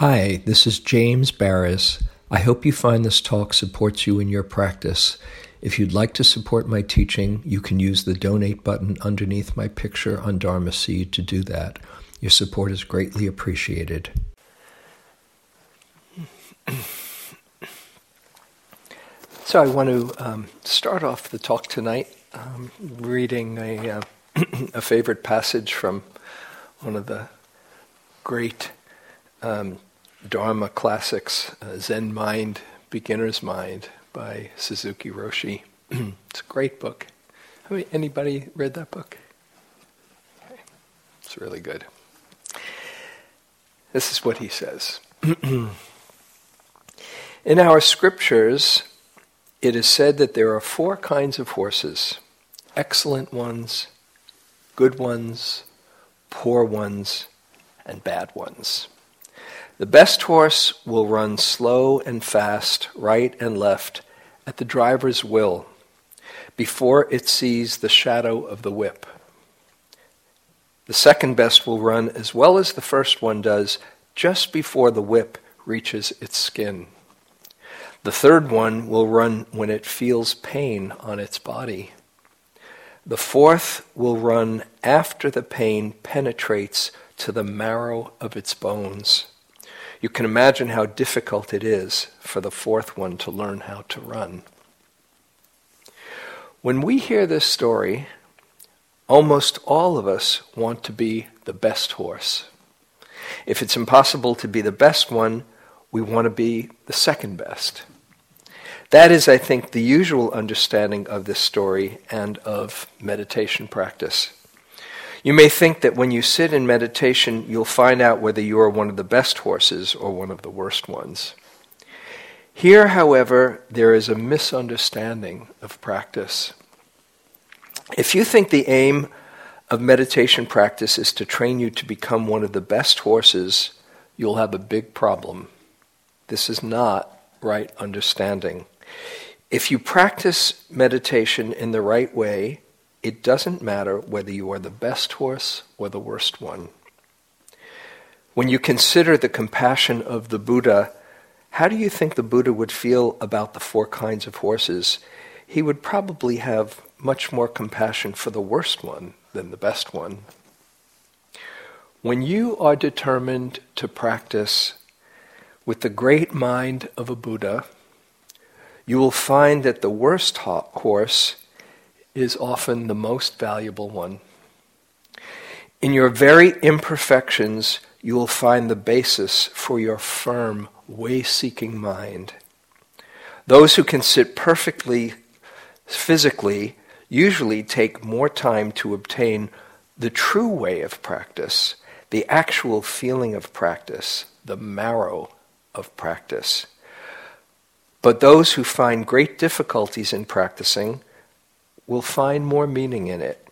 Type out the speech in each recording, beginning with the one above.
Hi, this is James Baraz. I hope you find this talk supports you in your practice. If you'd like to support my teaching, you can use the donate button underneath my picture on Dharma Seed to do that. Your support is greatly appreciated. So, I want to um, start off the talk tonight um, reading a, uh, a favorite passage from one of the great um, Dharma classics, uh, Zen Mind, Beginner's Mind by Suzuki Roshi. it's a great book. I mean, anybody read that book? Okay. It's really good. This is what he says. In our scriptures, it is said that there are four kinds of horses excellent ones, good ones, poor ones, and bad ones. The best horse will run slow and fast, right and left, at the driver's will, before it sees the shadow of the whip. The second best will run as well as the first one does, just before the whip reaches its skin. The third one will run when it feels pain on its body. The fourth will run after the pain penetrates to the marrow of its bones. You can imagine how difficult it is for the fourth one to learn how to run. When we hear this story, almost all of us want to be the best horse. If it's impossible to be the best one, we want to be the second best. That is, I think, the usual understanding of this story and of meditation practice. You may think that when you sit in meditation, you'll find out whether you are one of the best horses or one of the worst ones. Here, however, there is a misunderstanding of practice. If you think the aim of meditation practice is to train you to become one of the best horses, you'll have a big problem. This is not right understanding. If you practice meditation in the right way, it doesn't matter whether you are the best horse or the worst one. When you consider the compassion of the Buddha, how do you think the Buddha would feel about the four kinds of horses? He would probably have much more compassion for the worst one than the best one. When you are determined to practice with the great mind of a Buddha, you will find that the worst horse is often the most valuable one. In your very imperfections, you will find the basis for your firm, way seeking mind. Those who can sit perfectly physically usually take more time to obtain the true way of practice, the actual feeling of practice, the marrow of practice. But those who find great difficulties in practicing will find more meaning in it.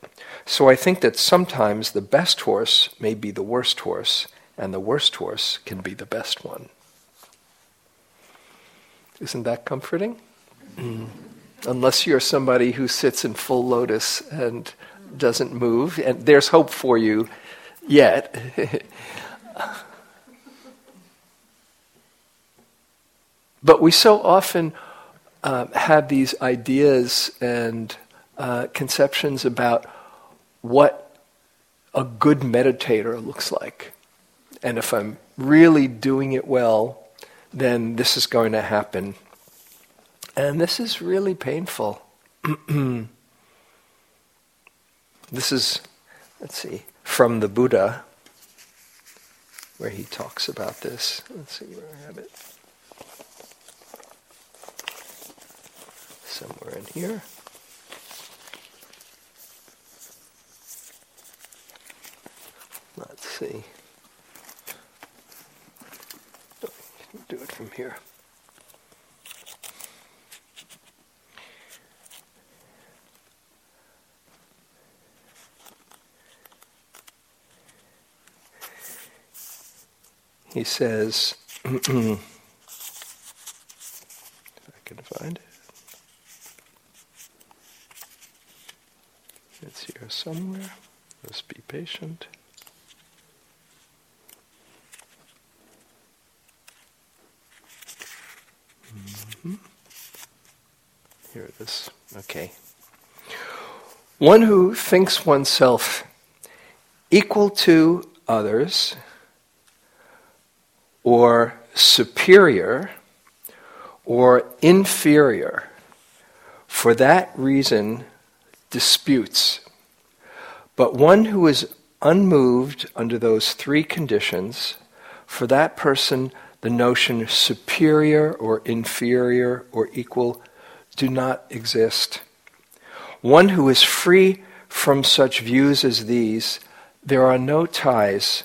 So I think that sometimes the best horse may be the worst horse, and the worst horse can be the best one. Isn't that comforting? Mm. Unless you're somebody who sits in full lotus and doesn't move, and there's hope for you yet. but we so often uh, have these ideas and uh, conceptions about what a good meditator looks like. And if I'm really doing it well, then this is going to happen. And this is really painful. this is, let's see, from the Buddha, where he talks about this. Let's see where I have it. Somewhere in here. Let's see. Do it from here. He says, if I can find it. It's here somewhere. Let's be patient. Mm-hmm. Here it is. Okay. One who thinks oneself equal to others or superior or inferior, for that reason disputes. But one who is unmoved under those three conditions, for that person the notion of superior or inferior or equal do not exist. One who is free from such views as these, there are no ties.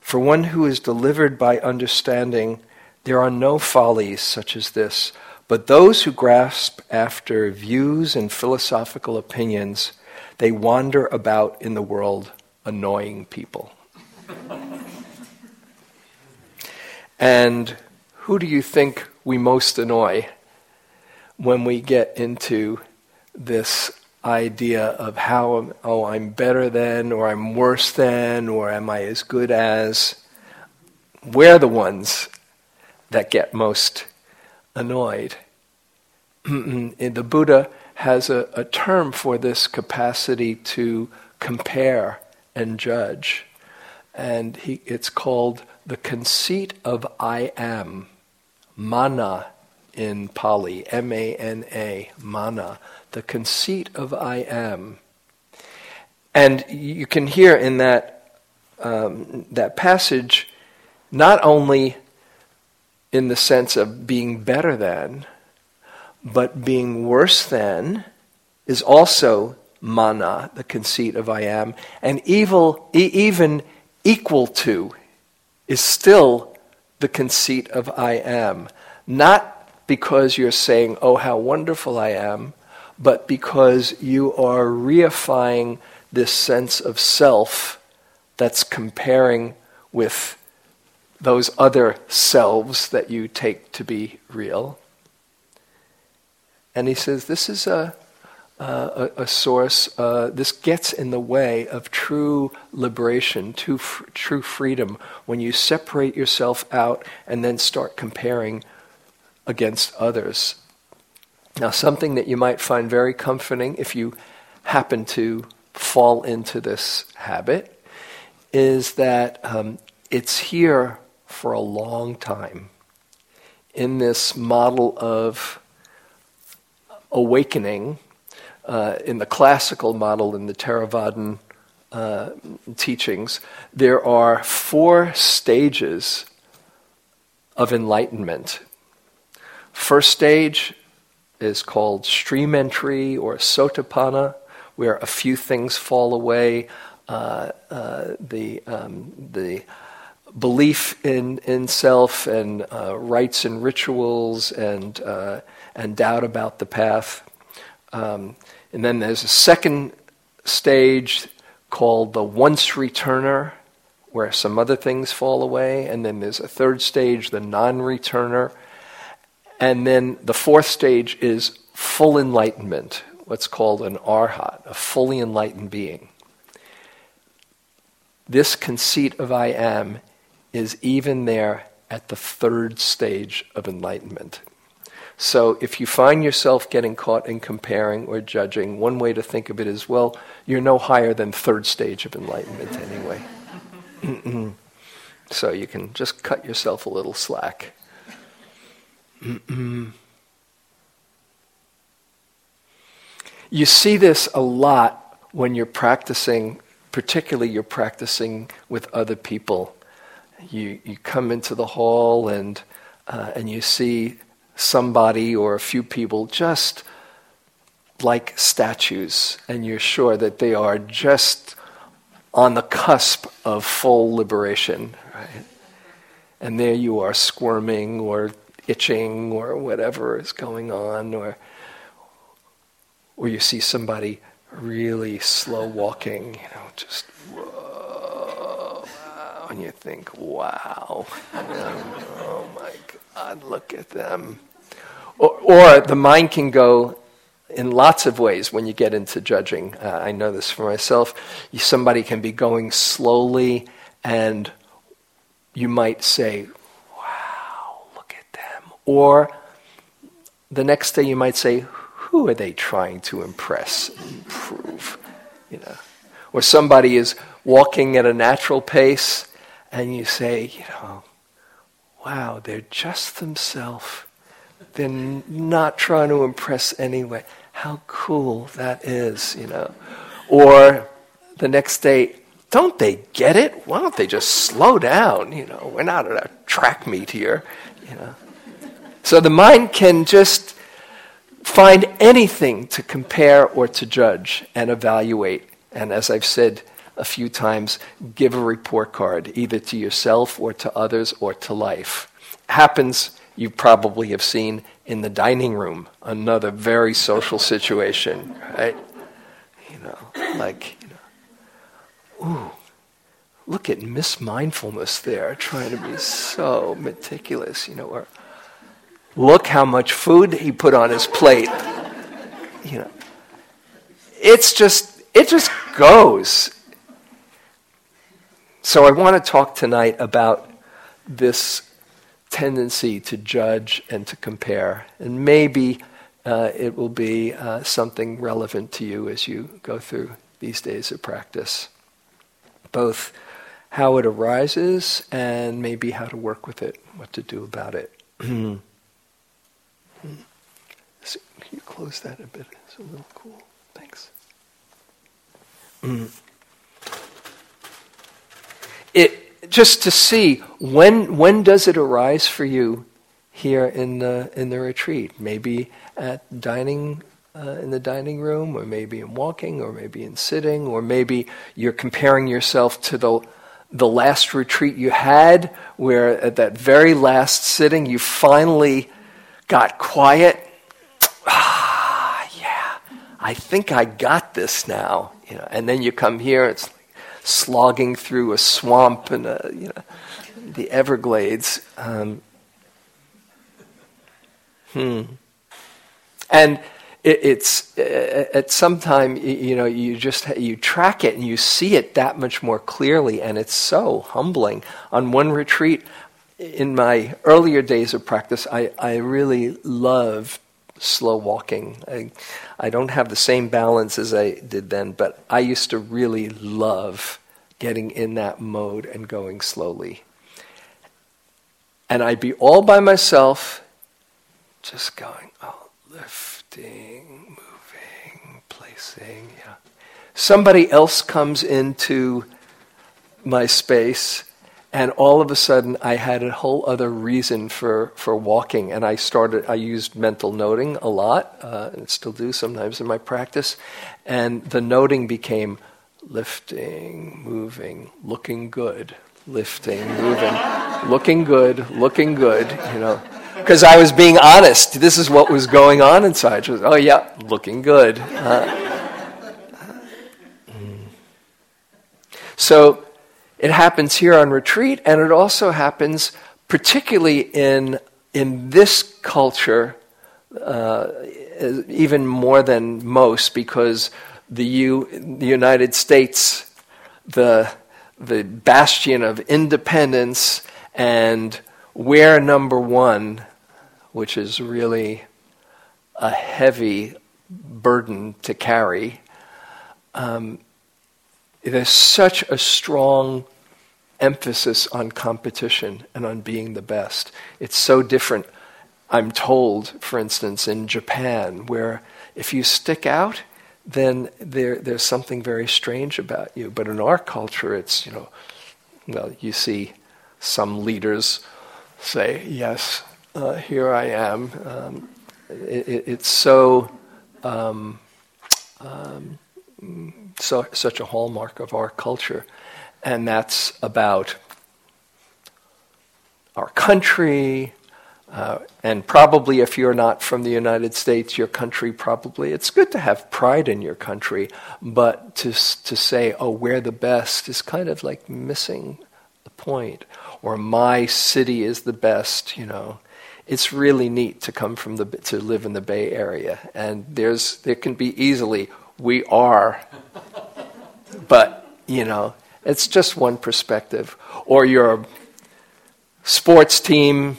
For one who is delivered by understanding, there are no follies such as this. But those who grasp after views and philosophical opinions, they wander about in the world annoying people. and who do you think we most annoy when we get into this idea of how, oh, I'm better than, or I'm worse than, or am I as good as? We're the ones that get most annoyed. the Buddha has a, a term for this capacity to compare and judge. And he, it's called the conceit of I am, mana in Pali, M A N A, mana, the conceit of I am. And you can hear in that, um, that passage not only in the sense of being better than, but being worse than is also mana, the conceit of I am, and evil, e- even equal to, is still the conceit of I am. Not because you're saying, oh, how wonderful I am, but because you are reifying this sense of self that's comparing with those other selves that you take to be real. And he says, this is a, a, a, source, uh, this gets in the way of true liberation, true, true freedom, when you separate yourself out and then start comparing against others. Now, something that you might find very comforting if you happen to fall into this habit is that um, it's here for a long time in this model of awakening uh, in the classical model in the Theravadan uh, teachings, there are four stages of enlightenment. First stage is called stream entry or sotapanna, where a few things fall away. Uh, uh the um, the belief in in self and uh, rites and rituals and uh, and doubt about the path. Um, and then there's a second stage called the once returner, where some other things fall away. And then there's a third stage, the non returner. And then the fourth stage is full enlightenment, what's called an arhat, a fully enlightened being. This conceit of I am is even there at the third stage of enlightenment. So if you find yourself getting caught in comparing or judging, one way to think of it is, well, you're no higher than third stage of enlightenment anyway. so you can just cut yourself a little slack. you see this a lot when you're practicing, particularly you're practicing with other people. You, you come into the hall and, uh, and you see somebody or a few people just like statues, and you're sure that they are just on the cusp of full liberation, right? And there you are squirming or itching or whatever is going on, or or you see somebody really slow walking, you know, just whoa, and you think, wow, oh my God, look at them. Or, or the mind can go in lots of ways when you get into judging. Uh, I know this for myself. You, somebody can be going slowly, and you might say, Wow, look at them. Or the next day you might say, who are they trying to impress, improve? You know, or somebody is walking at a natural pace, and you say, you know, wow, they're just themselves. They're not trying to impress anyway. How cool that is, you know. Or the next day, don't they get it? Why don't they just slow down? You know, we're not at a track meet here, you know. So the mind can just find anything to compare or to judge and evaluate. And as I've said a few times, give a report card, either to yourself or to others or to life. Happens, you probably have seen, in the dining room, another very social situation, right? You know, like, you know, ooh, look at mismindfulness there, trying to be so meticulous, you know, or look how much food he put on his plate. You know, it's just, it just goes. So I want to talk tonight about this tendency to judge and to compare. And maybe uh, it will be uh, something relevant to you as you go through these days of practice. Both how it arises and maybe how to work with it, what to do about it. Can you close that a bit? It's a little cool. Thanks. It just to see when when does it arise for you here in the in the retreat? Maybe at dining uh, in the dining room, or maybe in walking, or maybe in sitting, or maybe you're comparing yourself to the the last retreat you had, where at that very last sitting you finally got quiet. I think I got this now. You know, and then you come here, it's slogging through a swamp and a, you know, the Everglades. Um, hmm. And it, it's uh, at some time you know you just you track it and you see it that much more clearly, and it's so humbling. On one retreat, in my earlier days of practice, I, I really loved slow walking. I, I don't have the same balance as I did then, but I used to really love getting in that mode and going slowly. And I'd be all by myself, just going, oh, lifting, moving, placing. Yeah. Somebody else comes into my space and all of a sudden I had a whole other reason for, for walking. And I started I used mental noting a lot uh, and still do sometimes in my practice. And the noting became lifting moving looking good lifting moving looking good looking good you know. Because I was being honest. This is what was going on inside. Was, oh yeah looking good. Uh, mm. so it happens here on retreat, and it also happens particularly in, in this culture, uh, even more than most, because the, U, the United States, the, the bastion of independence, and we're number one, which is really a heavy burden to carry. Um, there's such a strong emphasis on competition and on being the best. It's so different, I'm told, for instance, in Japan, where if you stick out, then there, there's something very strange about you. But in our culture, it's, you know, well, you see some leaders say, yes, uh, here I am. Um, it, it's so, um, um, so, such a hallmark of our culture and that's about our country, uh, and probably if you're not from the United States, your country probably, it's good to have pride in your country, but to, to say, oh, we're the best is kind of like missing the point. Or my city is the best, you know. It's really neat to come from the, to live in the Bay Area. And there's, there can be easily, we are, but, you know, it's just one perspective. Or your sports team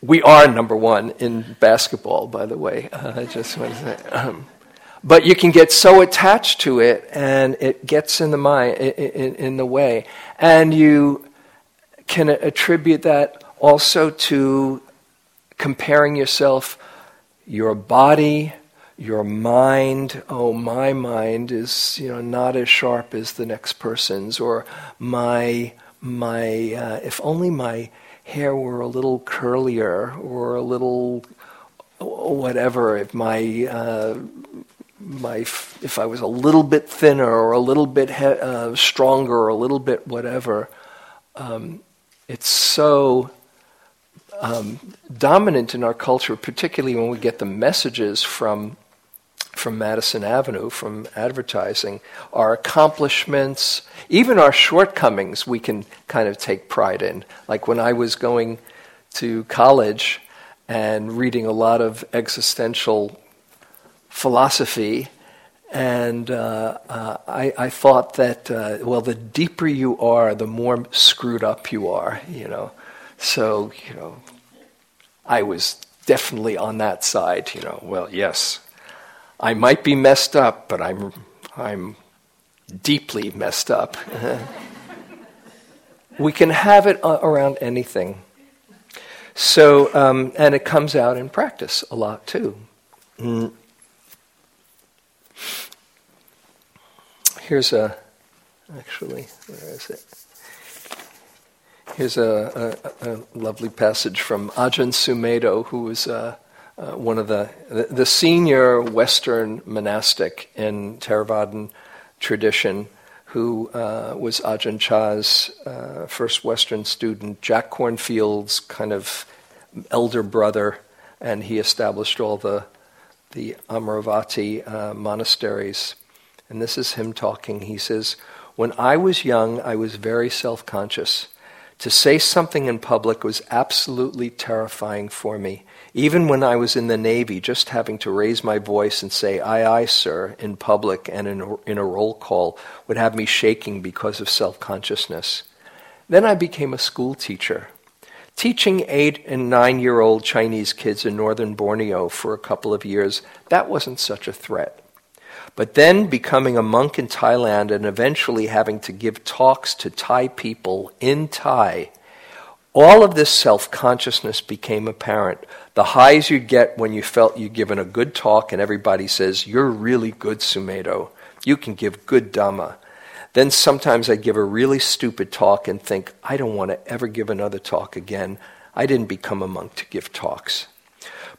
we are number one in basketball, by the way. Uh, I just want to say. Um, but you can get so attached to it, and it gets in the mind, in, in, in the way, and you can attribute that also to comparing yourself, your body, your mind. Oh, my mind is you know not as sharp as the next person's, or my my uh, if only my hair were a little curlier or a little whatever. If my uh, my if I was a little bit thinner or a little bit he- uh, stronger or a little bit whatever. Um, it's so um, dominant in our culture, particularly when we get the messages from from Madison Avenue, from advertising, our accomplishments, even our shortcomings, we can kind of take pride in. Like when I was going to college and reading a lot of existential philosophy, and uh, uh, I, I, thought that, uh, well, the deeper you are, the more screwed up you are, you know. So, you know, I was definitely on that side, you know. Well, yes, I might be messed up, but I'm, I'm deeply messed up. we can have it around anything. So, um, and it comes out in practice a lot too. Mm. Here's a, actually, where is it? Here's a, a, a lovely passage from Ajahn Sumedho, who was uh, uh, one of the, the, senior Western monastic in Theravadan tradition, who uh, was Ajahn Chah's uh, first Western student, Jack Kornfield's kind of elder brother, and he established all the the Amaravati uh, monasteries. And this is him talking. He says, "When I was young, I was very self-conscious." To say something in public was absolutely terrifying for me. Even when I was in the Navy, just having to raise my voice and say, aye, aye, sir, in public and in a, in a roll call would have me shaking because of self consciousness. Then I became a school teacher. Teaching eight and nine year old Chinese kids in northern Borneo for a couple of years, that wasn't such a threat. But then becoming a monk in Thailand and eventually having to give talks to Thai people in Thai, all of this self consciousness became apparent. The highs you'd get when you felt you'd given a good talk and everybody says, You're really good, Sumedho. You can give good Dhamma. Then sometimes I'd give a really stupid talk and think, I don't want to ever give another talk again. I didn't become a monk to give talks.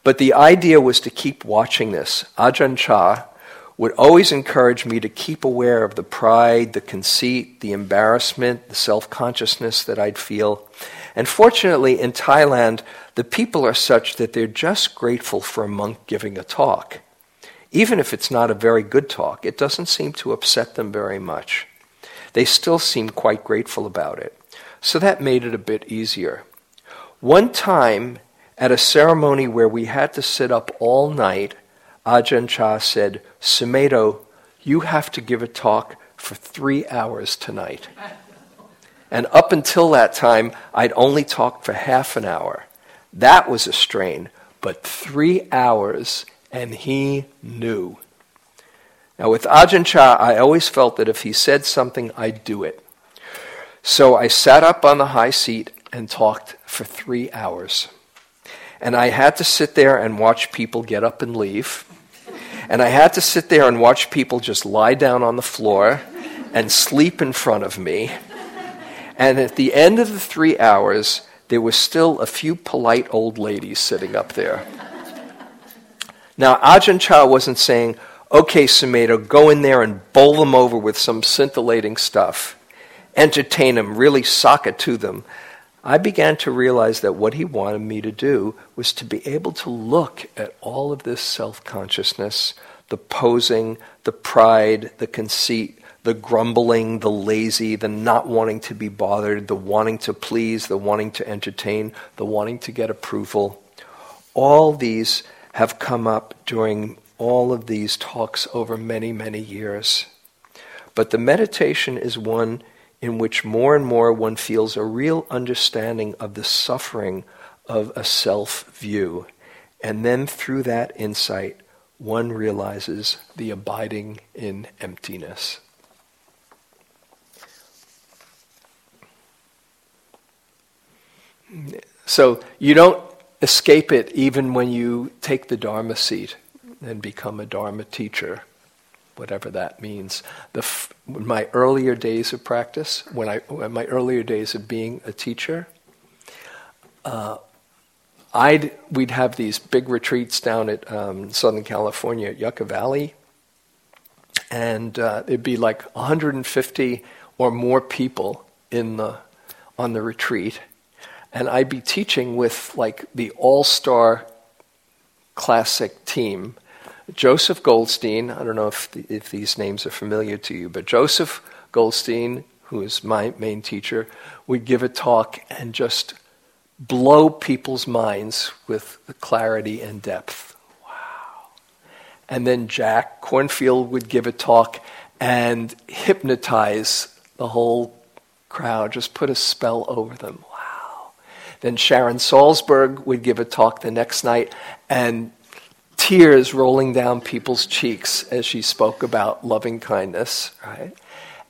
But the idea was to keep watching this. Ajahn Chah, would always encourage me to keep aware of the pride, the conceit, the embarrassment, the self consciousness that I'd feel. And fortunately, in Thailand, the people are such that they're just grateful for a monk giving a talk. Even if it's not a very good talk, it doesn't seem to upset them very much. They still seem quite grateful about it. So that made it a bit easier. One time, at a ceremony where we had to sit up all night, Ajahn Chah said, Sumedho, you have to give a talk for three hours tonight. And up until that time, I'd only talked for half an hour. That was a strain, but three hours, and he knew. Now, with Ajahn Chah, I always felt that if he said something, I'd do it. So I sat up on the high seat and talked for three hours. And I had to sit there and watch people get up and leave. And I had to sit there and watch people just lie down on the floor and sleep in front of me. And at the end of the three hours, there were still a few polite old ladies sitting up there. Now, Ajahn Chah wasn't saying, okay, Sumedho, go in there and bowl them over with some scintillating stuff. Entertain them, really sock it to them. I began to realize that what he wanted me to do was to be able to look at all of this self consciousness, the posing, the pride, the conceit, the grumbling, the lazy, the not wanting to be bothered, the wanting to please, the wanting to entertain, the wanting to get approval. All these have come up during all of these talks over many, many years. But the meditation is one in which more and more one feels a real understanding of the suffering of a self view. And then through that insight, one realizes the abiding in emptiness. So you don't escape it even when you take the Dharma seat and become a Dharma teacher, whatever that means. The f- my earlier days of practice, when I, my earlier days of being a teacher, uh, I'd, we'd have these big retreats down at um, Southern California at Yucca Valley, and uh, it'd be like 150 or more people in the on the retreat, and I'd be teaching with like the all-star classic team. Joseph Goldstein, I don't know if, the, if these names are familiar to you, but Joseph Goldstein, who is my main teacher, would give a talk and just blow people's minds with clarity and depth. Wow. And then Jack Kornfield would give a talk and hypnotize the whole crowd, just put a spell over them. Then Sharon Salzberg would give a talk the next night and tears rolling down people's cheeks as she spoke about loving kindness, right?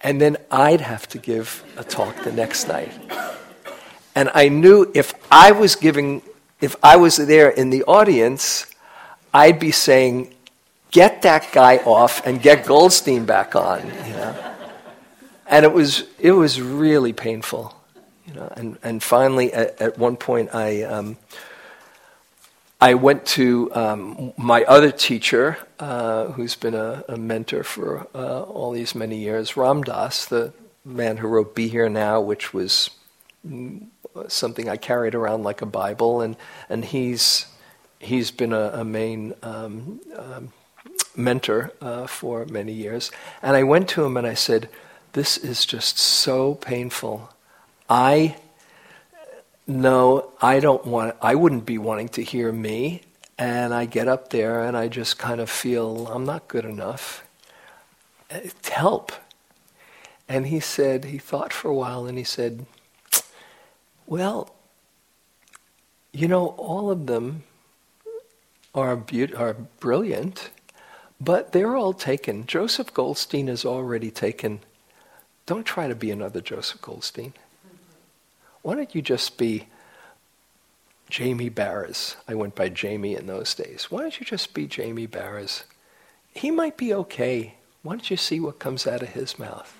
And then I'd have to give a talk the next night. And I knew if I was giving, if I was there in the audience, I'd be saying, get that guy off and get Goldstein back on. You know? And it was, it was really painful. You know? and, and finally, at, at one point, I, um, I went to um, my other teacher, uh, who's been a, a mentor for uh, all these many years, Ram Dass, the man who wrote Be Here Now, which was something I carried around like a Bible, and and he's he's been a, a main um, um, mentor uh, for many years. And I went to him and I said, "This is just so painful. I know I don't want. I wouldn't be wanting to hear me." And I get up there and I just kind of feel I'm not good enough. Help. And he said, he thought for a while and he said, well, you know, all of them are, be- are brilliant, but they're all taken. Joseph Goldstein is already taken. Don't try to be another Joseph Goldstein. Why don't you just be Jamie Baraz? I went by Jamie in those days. Why don't you just be Jamie Baraz? He might be okay. Why don't you see what comes out of his mouth?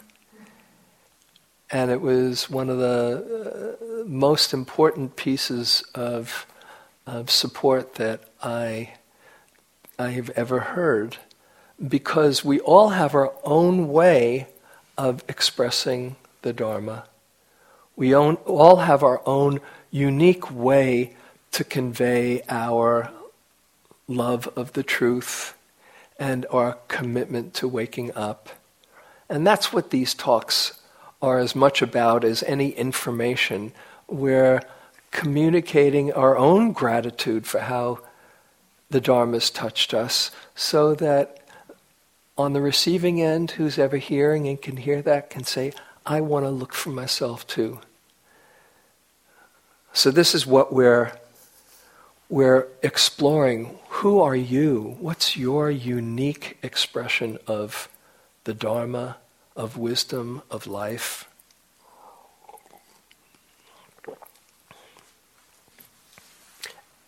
And it was one of the uh, most important pieces of, of support that I, I have ever heard because we all have our own way of expressing the Dharma. We own, all have our own unique way to convey our love of the truth and our commitment to waking up. And that's what these talks are as much about as any information. We're communicating our own gratitude for how the Dharma's touched us so that on the receiving end, who's ever hearing and can hear that can say, I want to look for myself too. So this is what we're we're exploring. Who are you? What's your unique expression of the Dharma? of wisdom, of life.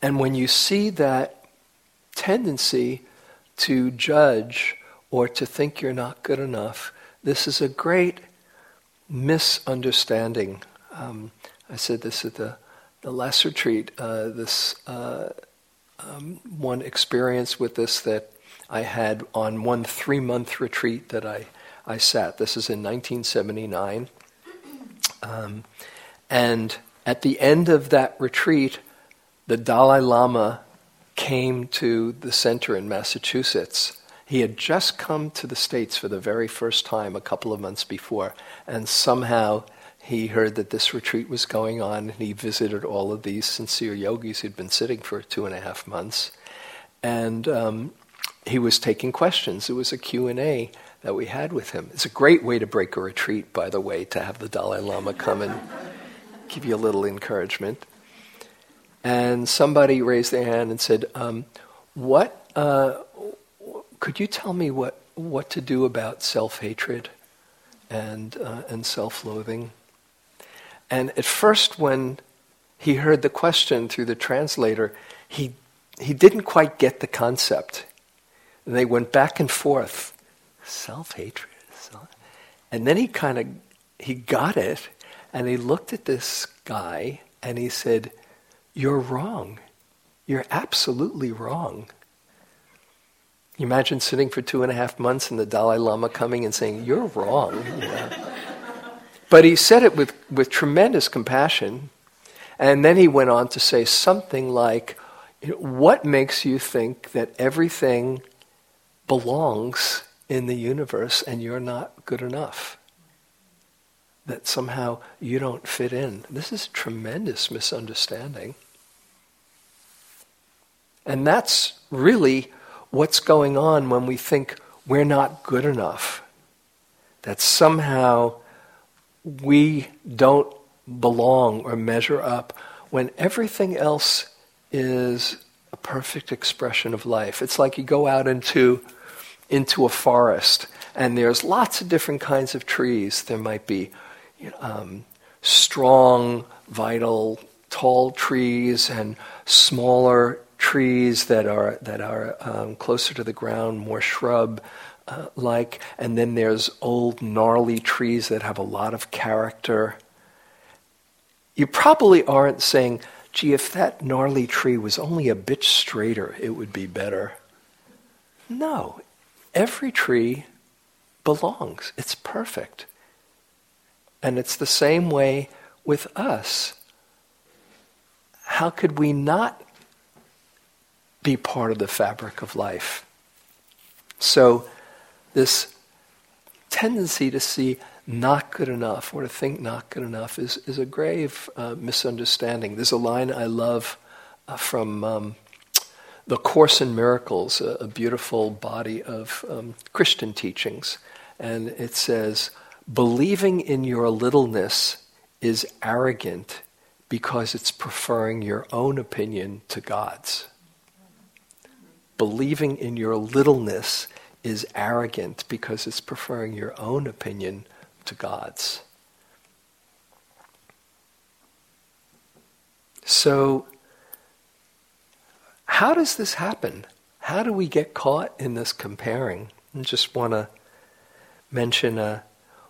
And when you see that tendency to judge or to think you're not good enough, this is a great misunderstanding. Um, I said this at the, the last retreat, uh, this uh, um, one experience with this that I had on one three month retreat that I I sat. This is in 1979. Um, and at the end of that retreat, the Dalai Lama came to the center in Massachusetts. He had just come to the States for the very first time a couple of months before, and somehow he heard that this retreat was going on, and he visited all of these sincere yogis who'd been sitting for two and a half months. And um, he was taking questions. It was a Q&A that we had with him. It's a great way to break a retreat, by the way, to have the Dalai Lama come and give you a little encouragement. and somebody raised their hand and said, um, "What uh, could you tell me what what to do about self hatred and uh, and self loathing?" And at first, when he heard the question through the translator, he he didn't quite get the concept. And they went back and forth, self hatred, and then he kind of he got it, and he looked at this guy and he said, "You're wrong. You're absolutely wrong." You imagine sitting for two and a half months and the Dalai Lama coming and saying, You're wrong. but he said it with, with tremendous compassion. And then he went on to say something like, What makes you think that everything belongs in the universe and you're not good enough? That somehow you don't fit in. This is a tremendous misunderstanding. And that's really what's going on when we think we're not good enough. That somehow we don't belong or measure up when everything else is a perfect expression of life. It's like you go out into, into a forest and there's lots of different kinds of trees. There might be you know, um, strong, vital, tall trees and smaller trees that are that are um, closer to the ground, more shrub. Uh, like, and then there's old gnarly trees that have a lot of character. You probably aren't saying, gee, if that gnarly tree was only a bit straighter, it would be better. No, every tree belongs, it's perfect. And it's the same way with us. How could we not be part of the fabric of life. So, this tendency to see not good enough or to think not good enough is, is a grave uh, misunderstanding. There's a line I love uh, from um, The Course in Miracles, a, a beautiful body of um, Christian teachings. And it says, Believing in your littleness is arrogant because it's preferring your own opinion to God's believing in your littleness is arrogant because it's preferring your own opinion to God's. So, how does this happen? How do we get caught in this comparing? I just want to mention a,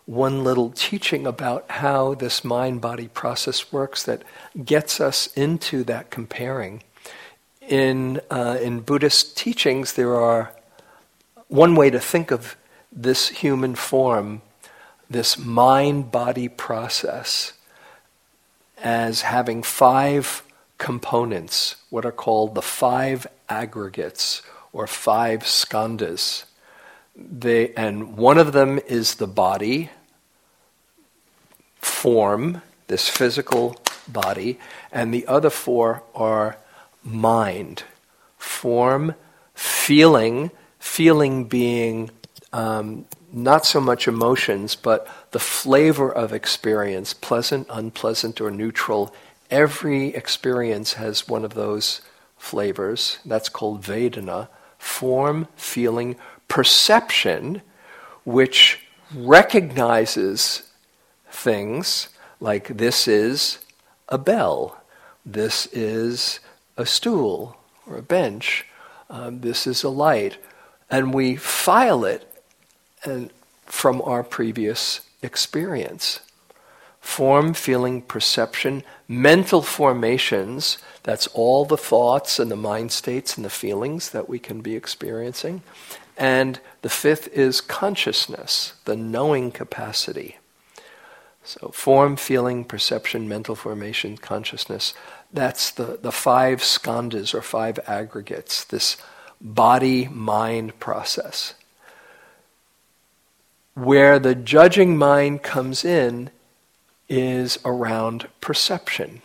one little teaching about how this mind body process works that gets us into that comparing in, uh, in Buddhist teachings, there are one way to think of this human form, this mind body process, as having five components, what are called the five aggregates or five skandhas. They, and one of them is the body, form, this physical body, and the other four are mind, form, feeling, feeling being um, not so much emotions, but the flavor of experience, pleasant, unpleasant, or neutral. Every experience has one of those flavors. That's called Vedana. Form, feeling, perception, which recognizes things like this is a bell, this is a stool or a bench. Um, this is a light. And we file it and, from our previous experience. Form, feeling, perception, mental formations, that's all the thoughts and the mind states and the feelings that we can be experiencing. And the fifth is consciousness, the knowing capacity. So, form, feeling, perception, mental formation, consciousness. That's the, the five skandhas or five aggregates, this body mind process. Where the judging mind comes in is around perception,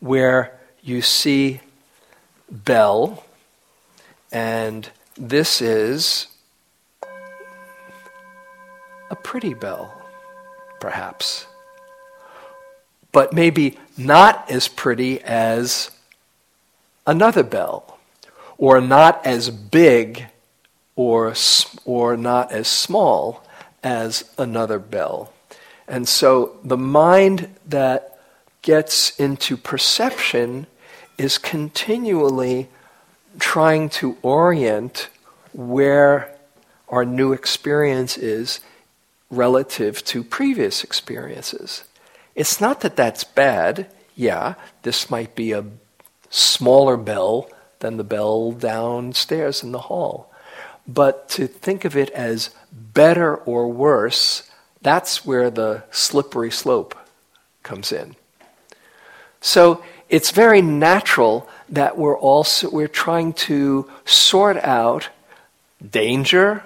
where you see bell, and this is a pretty bell, perhaps. but maybe not as pretty as another bell, or not as big or, or not as small as another bell. And so the mind that gets into perception is continually trying to orient where our new experience is relative to previous experiences. It's not that that's bad. Yeah, this might be a smaller bell than the bell downstairs in the hall. But to think of it as better or worse, that's where the slippery slope comes in. So it's very natural that we're also we're trying to sort out danger,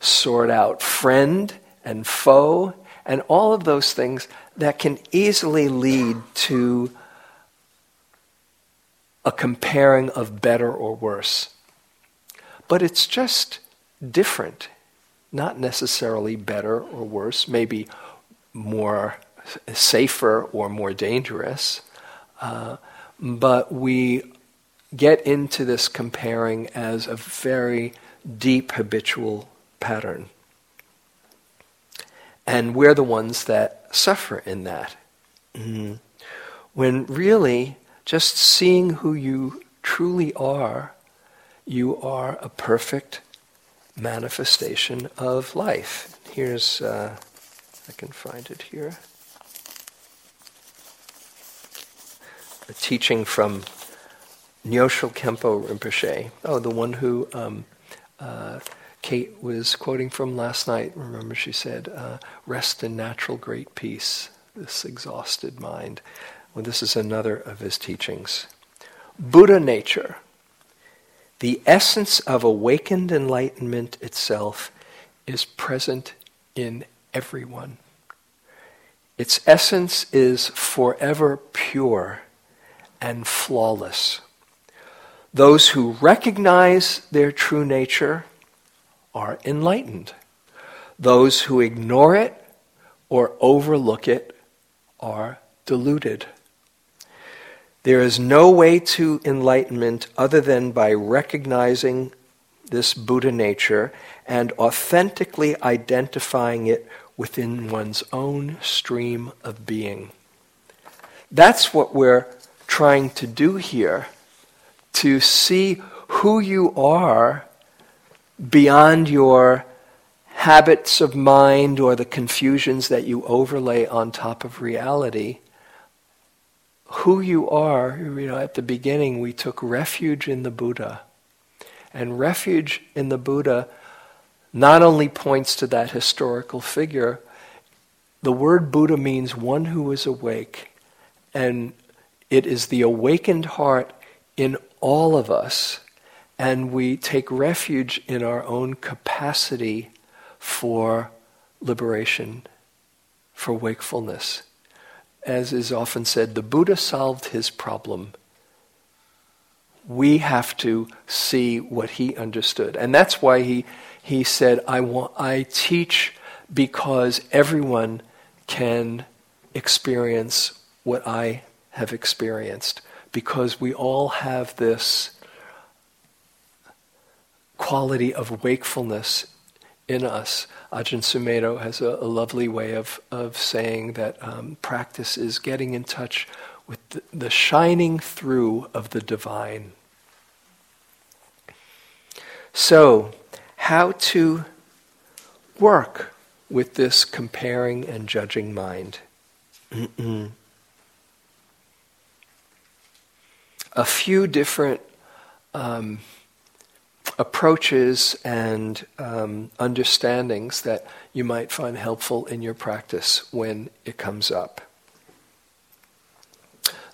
sort out friend and foe, and all of those things that can easily lead to a comparing of better or worse. But it's just different, not necessarily better or worse, maybe more safer or more dangerous. Uh, but we get into this comparing as a very deep habitual pattern. And we're the ones that suffer in that. Mm. When really, just seeing who you truly are, you are a perfect manifestation of life. Here's, uh, I can find it here. A teaching from Nyoshul Khenpo Rinpoche. Oh, the one who um, uh, Kate was quoting from last night. Remember, she said, uh, Rest in natural great peace, this exhausted mind. Well, this is another of his teachings. Buddha nature, the essence of awakened enlightenment itself, is present in everyone. Its essence is forever pure and flawless. Those who recognize their true nature are enlightened. Those who ignore it or overlook it are deluded. There is no way to enlightenment other than by recognizing this Buddha nature and authentically identifying it within one's own stream of being. That's what we're trying to do here to see who you are beyond your habits of mind or the confusions that you overlay on top of reality. Who you are, you know, at the beginning we took refuge in the Buddha. And refuge in the Buddha not only points to that historical figure, the word Buddha means one who is awake. And it is the awakened heart in all of us, and we take refuge in our own capacity for liberation, for wakefulness. As is often said, the Buddha solved his problem. We have to see what he understood. And that's why he, he said, I, want, I teach because everyone can experience what I have experienced because we all have this quality of wakefulness in us. Ajahn Sumedho has a, a lovely way of, of saying that um, practice is getting in touch with the, the shining through of the divine. So, how to work with this comparing and judging mind? A few different um, approaches and um, understandings that you might find helpful in your practice when it comes up.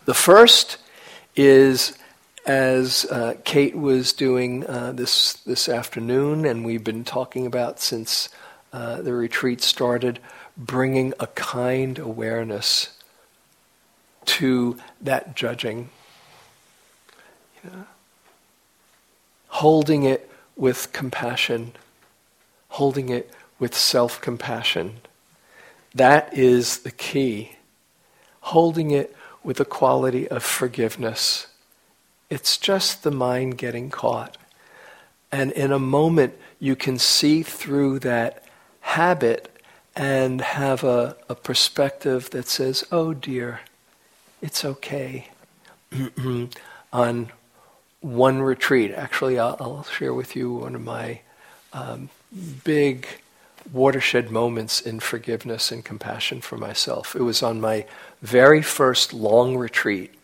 The first is, as uh, Kate was doing uh, this this afternoon, and we've been talking about since uh, the retreat started, bringing a kind awareness to that judging Holding it with compassion, holding it with self compassion. That is the key. holding it with a quality of forgiveness. It's just the mind getting caught. And in a moment, you can see through that habit and have a, a perspective that says, oh dear, it's okay. On one retreat, actually, I'll, I'll, share with you one of my um, big watershed moments in forgiveness and compassion for myself. It was on my very first long retreat,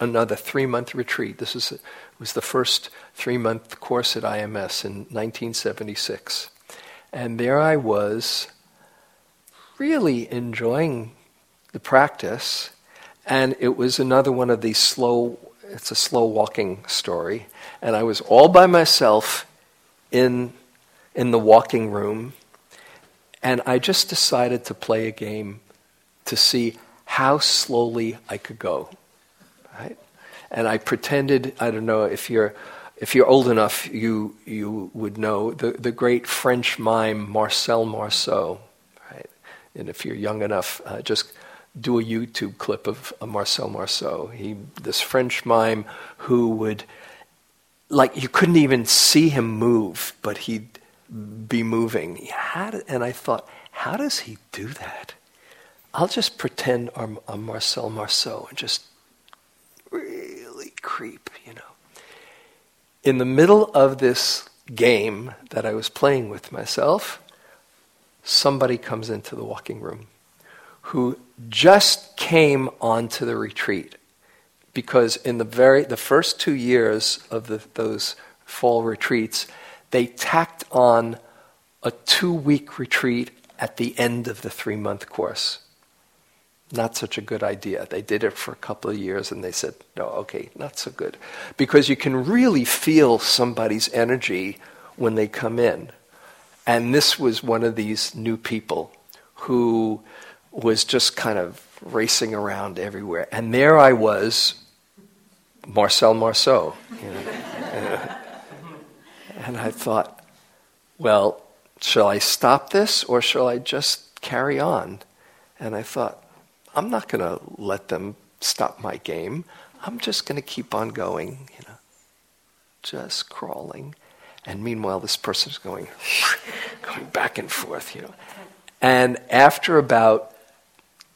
another three month retreat. This was, was the first three month course at IMS in 1976. And there I was, really enjoying the practice. And it was another one of these slow, it's a slow walking story. And I was all by myself in, in the walking room. And I just decided to play a game to see how slowly I could go. Right? And I pretended, I don't know if you're if you're old enough, you, you would know the, the great French mime Marcel Marceau. Right? And if you're young enough, uh, just do a YouTube clip of Marcel Marceau. He, this French mime who would, like, you couldn't even see him move, but he'd be moving. Had, and I thought, how does he do that? I'll just pretend I'm, I'm Marcel Marceau and just really creep, you know in the middle of this game that I was playing with myself, somebody comes into the walking room who just came onto the retreat because in the very the first two years of the, those fall retreats they tacked on a two week retreat at the end of the three month course not such a good idea. They did it for a couple of years and they said, no, okay, not so good. Because you can really feel somebody's energy when they come in. And this was one of these new people who was just kind of racing around everywhere. And there I was, Marcel Marceau. You know? and I thought, well, shall I stop this or shall I just carry on? And I thought, I'm not going to let them stop my game. I'm just going to keep on going, you know, just crawling. And meanwhile, this person's going, going back and forth, you know. And after about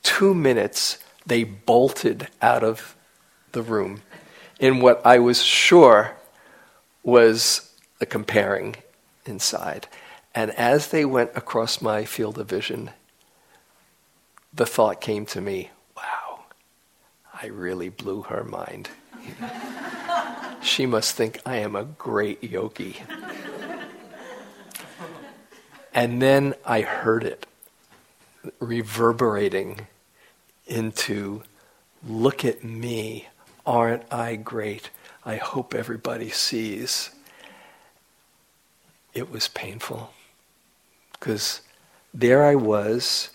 two minutes, they bolted out of the room in what I was sure was a comparing inside. And as they went across my field of vision, the thought came to me wow, I really blew her mind. she must think I am a great yogi. and then I heard it reverberating into look at me, aren't I great? I hope everybody sees. It was painful because there I was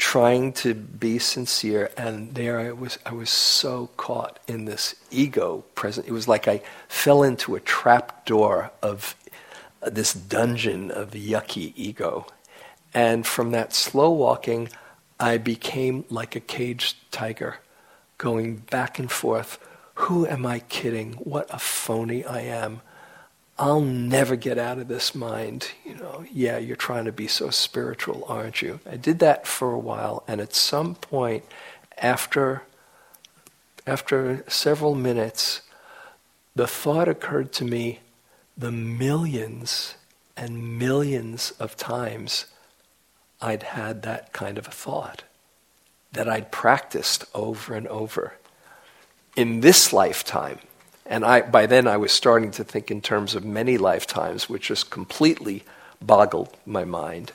trying to be sincere and there I was I was so caught in this ego present it was like I fell into a trap door of uh, this dungeon of yucky ego and from that slow walking I became like a caged tiger going back and forth who am I kidding what a phony I am I'll never get out of this mind. You know, yeah, you're trying to be so spiritual, aren't you? I did that for a while, and at some point, after after several minutes, the thought occurred to me the millions and millions of times I'd had that kind of a thought that I'd practiced over and over in this lifetime and I, by then, I was starting to think in terms of many lifetimes, which just completely boggled my mind.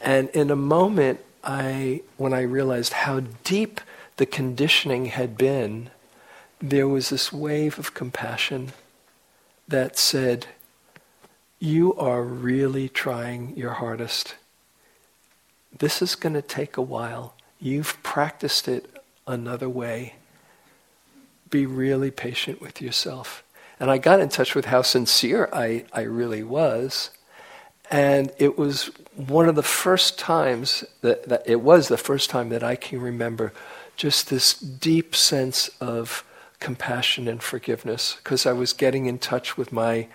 And in a moment, I, when I realized how deep the conditioning had been, there was this wave of compassion that said, You are really trying your hardest. This is going to take a while. You've practiced it another way be really patient with yourself. And I got in touch with how sincere I, I really was. And it was one of the first times that, that it was the first time that I can remember just this deep sense of compassion and forgiveness because I was getting in touch with my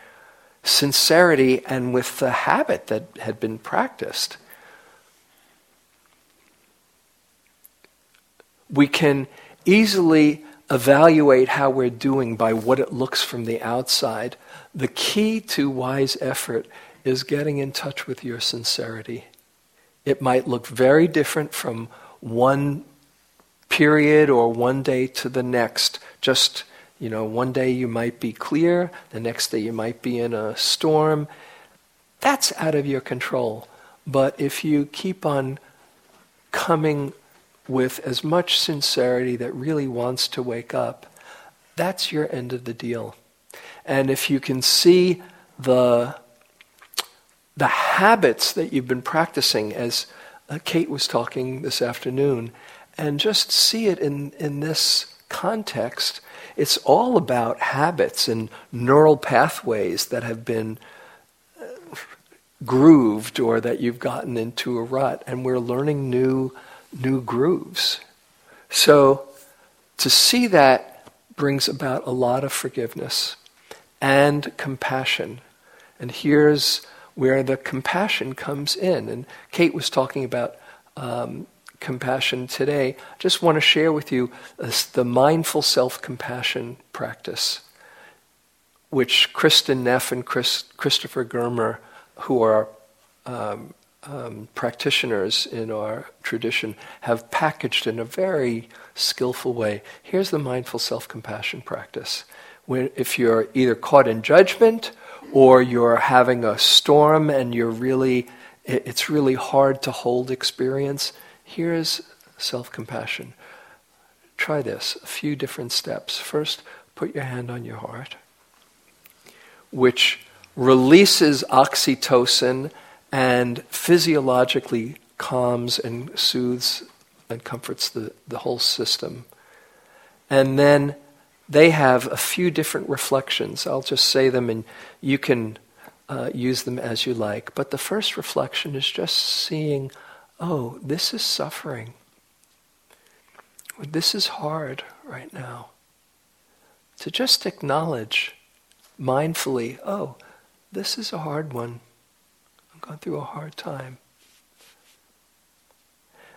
sincerity and with the habit that had been practiced. We can easily evaluate how we're doing by what it looks from the outside. The key to wise effort is getting in touch with your sincerity. It might look very different from one period or one day to the next. Just, you know, one day you might be clear, the next day you might be in a storm. That's out of your control. But if you keep on coming with as much sincerity that really wants to wake up, that's your end of the deal. And if you can see the, the habits that you've been practicing, as uh, Kate was talking this afternoon, and just see it in, in this context, it's all about habits and neural pathways that have been uh, grooved or that you've gotten into a rut, and we're learning new new grooves. So to see that brings about a lot of forgiveness and compassion. And here's where the compassion comes in. And Kate was talking about um, compassion today. I just want to share with you this, the mindful self compassion practice, which Kristin Neff and Chris, Christopher Germer, who are um, um, practitioners in our tradition have packaged in a very skillful way. Here's the mindful self compassion practice. When, if you're either caught in judgment or you're having a storm and you're really, it's really hard to hold experience, here's self compassion. Try this a few different steps. First, put your hand on your heart, which releases oxytocin and physiologically calms and soothes and comforts the, the whole system. And then they have a few different reflections. I'll just say them and you can uh, use them as you like. But the first reflection is just seeing, oh, this is suffering. This is hard right now. To just acknowledge mindfully, oh, this is a hard one gone through a hard time.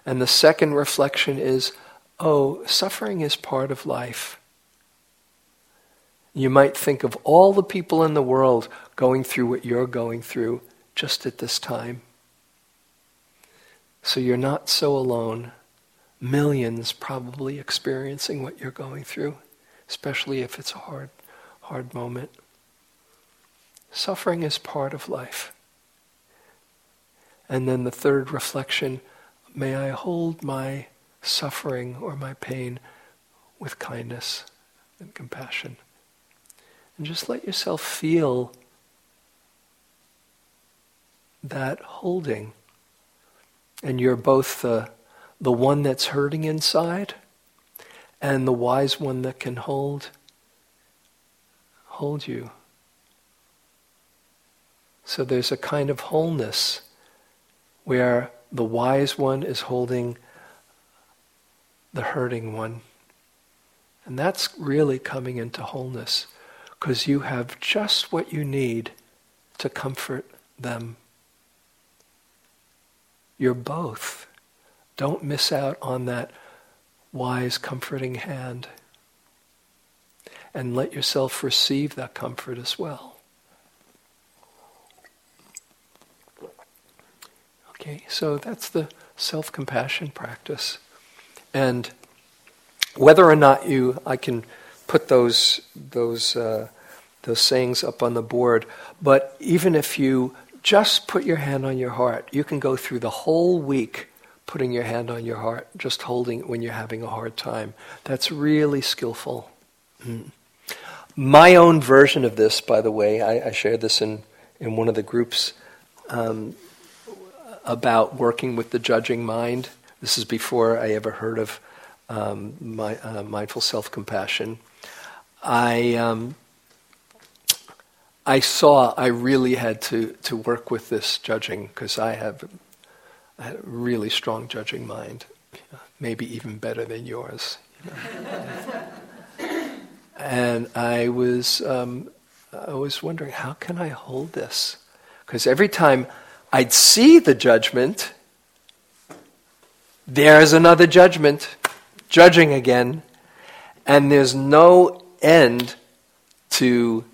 And the second reflection is oh, suffering is part of life. You might think of all the people in the world going through what you're going through just at this time. So you're not so alone. Millions probably experiencing what you're going through, especially if it's a hard, hard moment. Suffering is part of life. And then the third reflection may I hold my suffering or my pain with kindness and compassion. And just let yourself feel that holding. And you're both the, the one that's hurting inside and the wise one that can hold hold you. So there's a kind of wholeness where the wise one is holding the hurting one. And that's really coming into wholeness because you have just what you need to comfort them. You're both. Don't miss out on that wise, comforting hand. And let yourself receive that comfort as well. Okay, so that's the self compassion practice. And whether or not you, I can put those, those, uh, those sayings up on the board, but even if you just put your hand on your heart, you can go through the whole week putting your hand on your heart, just holding it when you're having a hard time. That's really skillful. Mm. My own version of this, by the way, I, I shared this in, in one of the groups. Um, about working with the judging mind. This is before I ever heard of um, my, uh, mindful self compassion. I, um, I saw I really had to, to work with this judging because I have a really strong judging mind. maybe even better than yours. And I was, um, I was wondering, how can I hold this? Because every time I'd see the judgment, there's another judgment, judging again, and there's no end to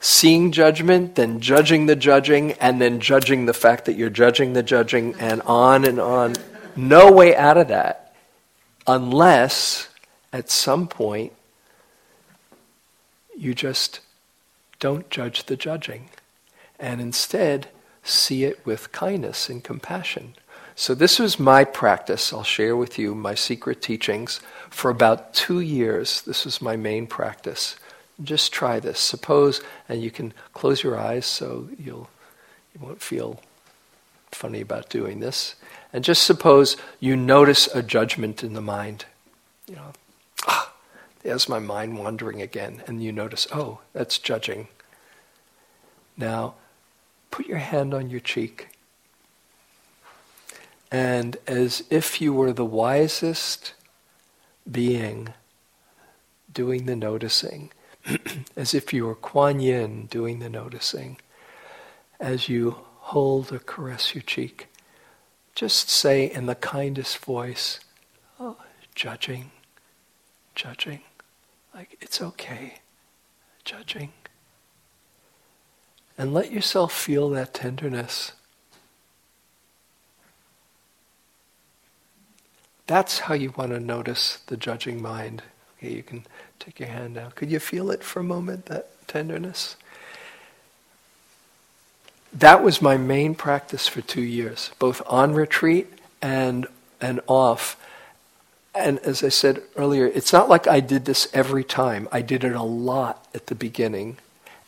seeing judgment, then judging the judging, and then judging the fact that you're judging the judging, and on and on. No way out of that unless at some point you just don't judge the judging. And instead see it with kindness and compassion. So, this was my practice. I'll share with you my secret teachings. For about two years, this was my main practice. Just try this. Suppose, and you can close your eyes so you'll, you won't feel funny about doing this. And just suppose you notice a judgment in the mind. You know, ah, there's my mind wandering again. And you notice, oh, that's judging. Now, put your hand on your cheek. And as if you were the wisest being doing the noticing, as if you were Kuan Yin doing the noticing, as you hold or caress your cheek, just say in the kindest voice, oh, judging, judging, like it's okay, judging. And let yourself feel that tenderness. That's how you want to notice the judging mind. Okay, you can take your hand down. Could you feel it for a moment, that tenderness? That was my main practice for two years, both on retreat and, and off. And as I said earlier, it's not like I did this every time. I did it a lot at the beginning.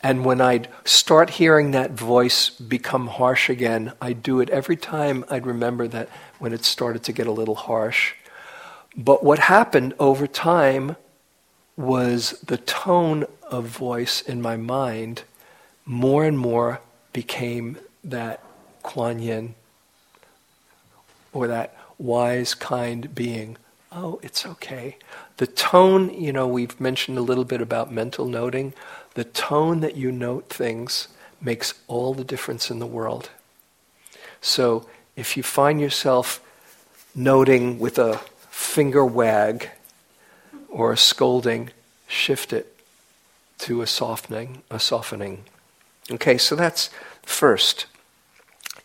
And when I'd start hearing that voice become harsh again, I'd do it every time I'd remember that when it started to get a little harsh. But what happened over time was the tone of voice in my mind more and more became that Kuan Yin or that wise, kind being. Oh, it's okay. The tone, you know, we've mentioned a little bit about mental noting. The tone that you note things makes all the difference in the world. So if you find yourself noting with a finger wag or a scolding, shift it to a softening, a softening. Okay, so that's first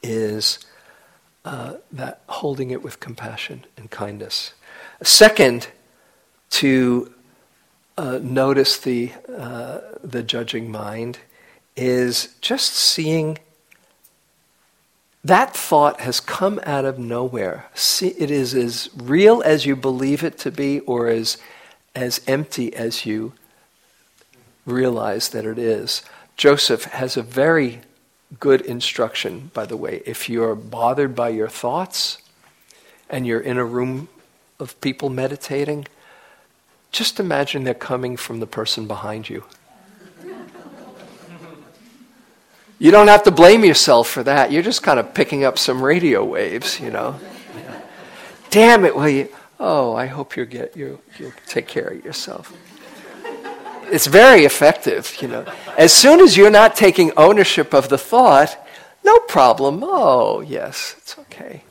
is uh, that holding it with compassion and kindness. Second, to uh, notice the, uh, the judging mind is just seeing that thought has come out of nowhere. See, it is as real as you believe it to be, or as, as empty as you realize that it is. Joseph has a very good instruction, by the way. If you're bothered by your thoughts and you're in a room of people meditating, just imagine they're coming from the person behind you. You don't have to blame yourself for that. You're just kind of picking up some radio waves, you know. Damn it, will you? Oh, I hope you get you you take care of yourself. It's very effective, you know. As soon as you're not taking ownership of the thought, no problem. Oh, yes, it's okay.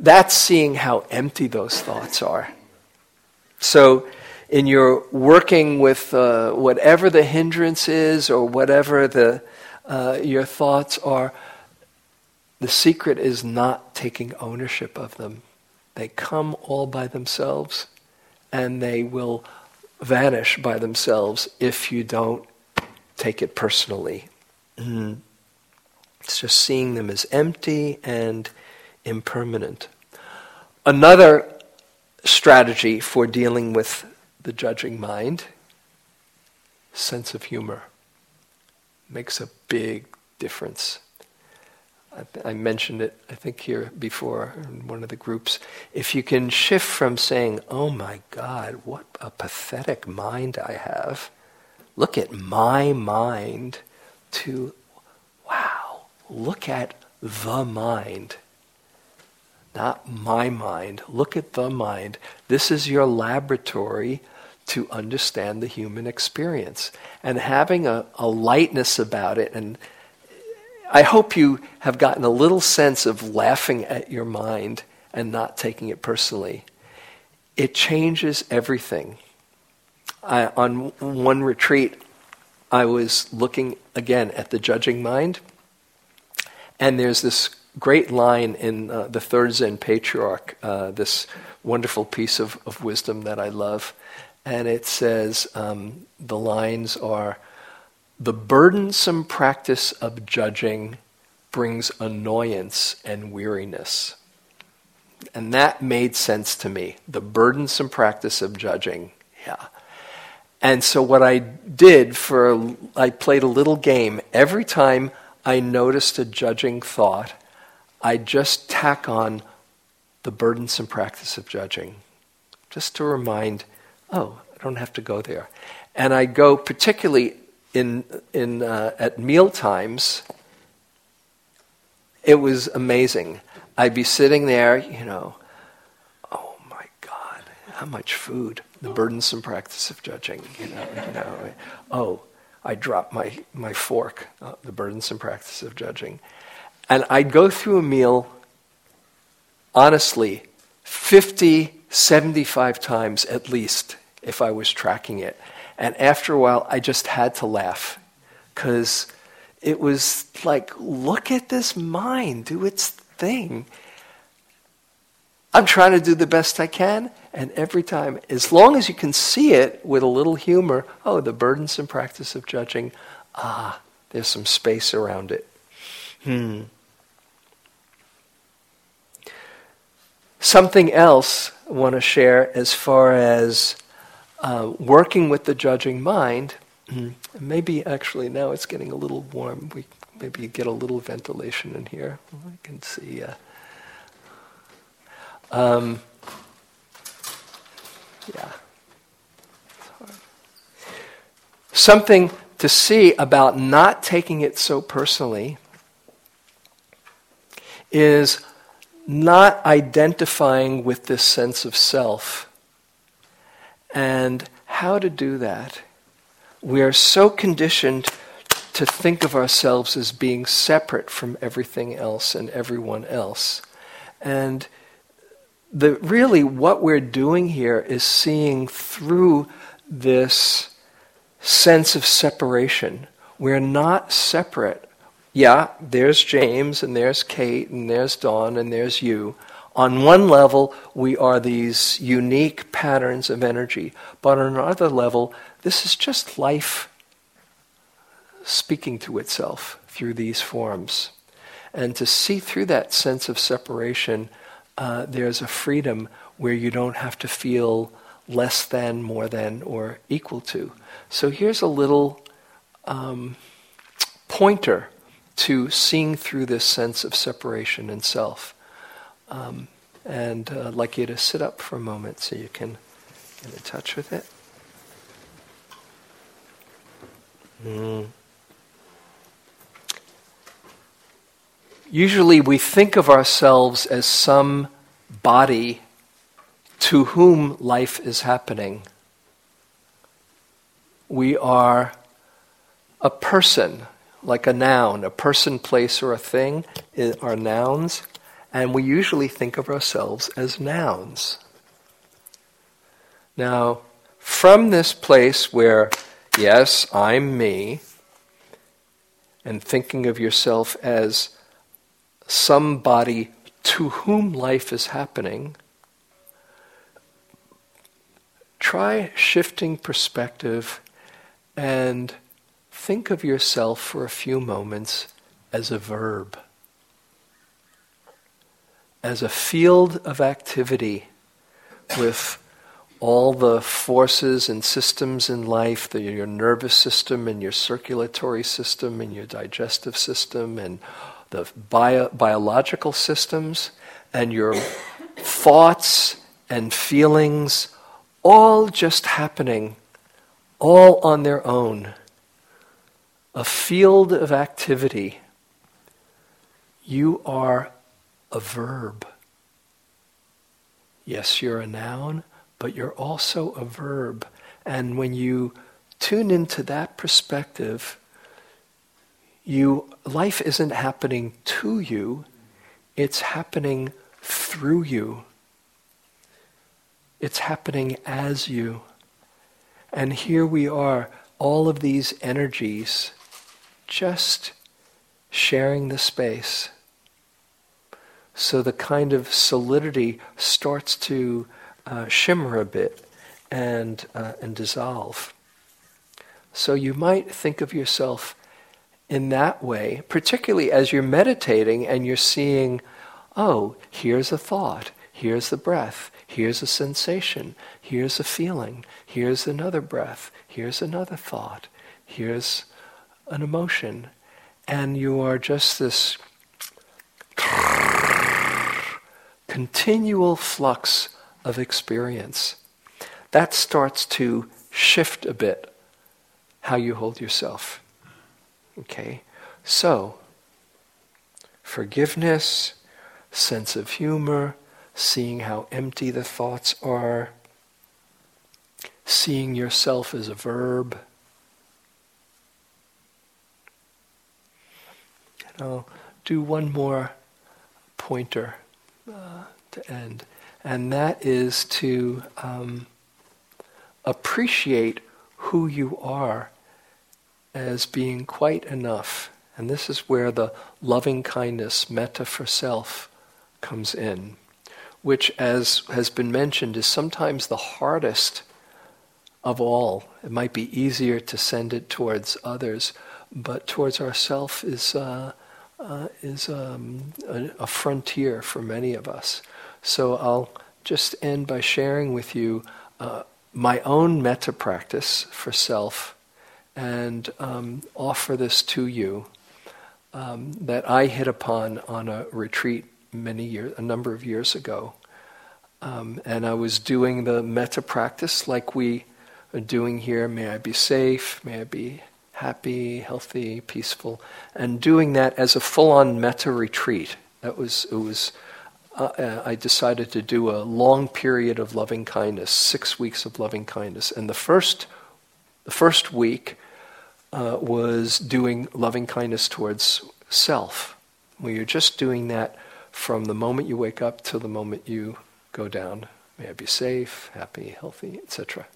That's seeing how empty those thoughts are. So in your working with uh, whatever the hindrance is or whatever the, uh, your thoughts are, the secret is not taking ownership of them. They come all by themselves and they will vanish by themselves if you don't take it personally. Mm. It's just seeing them as empty and impermanent. Another strategy for dealing with the judging mind, sense of humor makes a big difference. I, I, mentioned it, I think, here before in one of the groups. If you can shift from saying, oh my God, what a pathetic mind I have, look at my mind, to, wow, look at the mind. not my mind. Look at the mind. This is your laboratory to understand the human experience. And having a, a lightness about it, and I hope you have gotten a little sense of laughing at your mind and not taking it personally. It changes everything. I, on one retreat, I was looking again at the judging mind, and there's this great line in uh, the third Zen patriarch, uh, this wonderful piece of, of wisdom that I love. And it says, um, the lines are, the burdensome practice of judging brings annoyance and weariness. And that made sense to me. The burdensome practice of judging. Yeah. And so what I did for, I played a little game. Every time I noticed a judging thought, I just tack on the burdensome practice of judging, just to remind, oh, I don't have to go there. And I go particularly in, in, uh, at meal times. It was amazing. I'd be sitting there, you know, oh my God, how much food? The burdensome practice of judging, you know, you know. Oh, I dropped my, my fork, uh, the burdensome practice of judging. And I'd go through a meal, honestly, 50, 75 times at least, if I was tracking it. And after a while, I just had to laugh because it was like, look at this mind do its thing. I'm trying to do the best I can, and every time, as long as you can see it with a little humor, oh, the burdensome practice of judging, ah, there's some space around it. Hmm. Something else I want to share as far as uh, working with the judging mind. Maybe actually now it's getting a little warm. We maybe get a little ventilation in here. I can see. Uh, um, yeah. Something to see about not taking it so personally is not identifying with this sense of self. And how to do that. We are so conditioned to think of ourselves as being separate from everything else and everyone else. And the, really, what we're doing here is seeing through this sense of separation. We're not separate yeah, there's James and there's Kate and there's Dawn and there's you. On one level, we are these unique patterns of energy, but on another level, this is just life speaking to itself through these forms. And to see through that sense of separation, uh, there's a freedom where you don't have to feel less than, more than, or equal to. So here's a little um, pointer to seeing through this sense of separation and self. Um, and uh, I'd like you to sit up for a moment so you can get in touch with it. Mm. Usually we think of ourselves as some body to whom life is happening. We are a person like a noun, a person, place, or a thing are nouns, and we usually think of ourselves as nouns. Now, from this place where, yes, I'm me, and thinking of yourself as somebody to whom life is happening, try shifting perspective and think of yourself for a few moments as a verb, as a field of activity with all the forces and systems in life, the, your nervous system and your circulatory system and your digestive system and the bio, biological systems and your thoughts and feelings, all just happening, all on their own. A field of activity, you are a verb. Yes, you're a noun, but you're also a verb. And when you tune into that perspective, you life isn't happening to you, it's happening through you. It's happening as you. And here we are, all of these energies just sharing the space. So the kind of solidity starts to uh, shimmer a bit and, uh, and dissolve. So you might think of yourself in that way, particularly as you're meditating and you're seeing, oh, here's a thought, here's the breath, here's a sensation, here's a feeling, here's another breath, here's another thought, here's an emotion. And you are just this continual flux of experience. That starts to shift a bit how you hold yourself. Okay? So, forgiveness, sense of humor, seeing how empty the thoughts are, seeing yourself as a verb. And I'll do one more pointer to end, and that is to um, appreciate who you are as being quite enough. And this is where the loving kindness, metta for self, comes in, which, as has been mentioned, is sometimes the hardest of all. It might be easier to send it towards others, but towards ourself is, uh, uh, is um, a, a frontier for many of us. So I'll just end by sharing with you uh, my own metta practice for self and um, offer this to you um, that I hit upon on a retreat many years, a number of years ago. Um, and I was doing the metta practice like we are doing here. May I be safe, may I be happy, healthy, peaceful, and doing that as a full-on metta retreat. That was it was. Uh, uh, I decided to do a long period of loving kindness, six weeks of loving kindness, and the first, the first week uh, was doing loving kindness towards self, where you're just doing that from the moment you wake up till the moment you go down. May I be safe, happy, healthy, etc.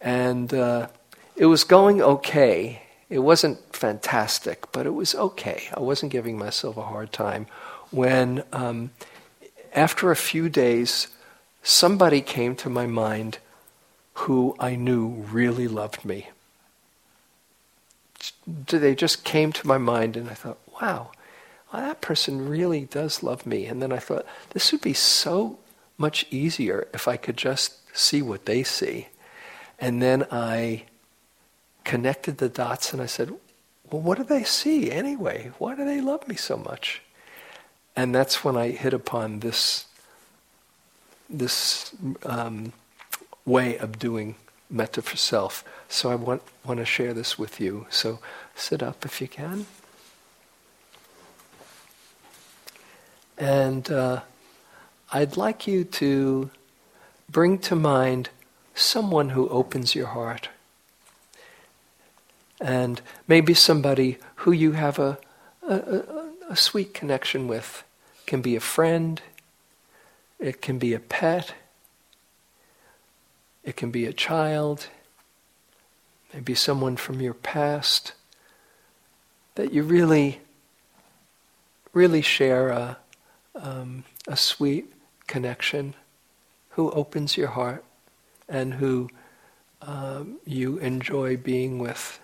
And uh, it was going okay. It wasn't fantastic, but it was okay. I wasn't giving myself a hard time. When, um, after a few days, somebody came to my mind who I knew really loved me they just came to my mind, and I thought, wow, well, that person really does love me. And then I thought, this would be so much easier if I could just see what they see. And then I connected the dots and I said, well, what do they see anyway? Why do they love me so much? And that's when I hit upon this, this um, way of doing metta for self. So I want, want to share this with you. So sit up if you can. And uh, I'd like you to bring to mind someone who opens your heart. And maybe somebody who you have a, a, a, sweet connection with. It can be a friend, it can be a pet, it can be a child, maybe someone from your past that you really, really share a, um, a sweet connection, who opens your heart and who um, you enjoy being with,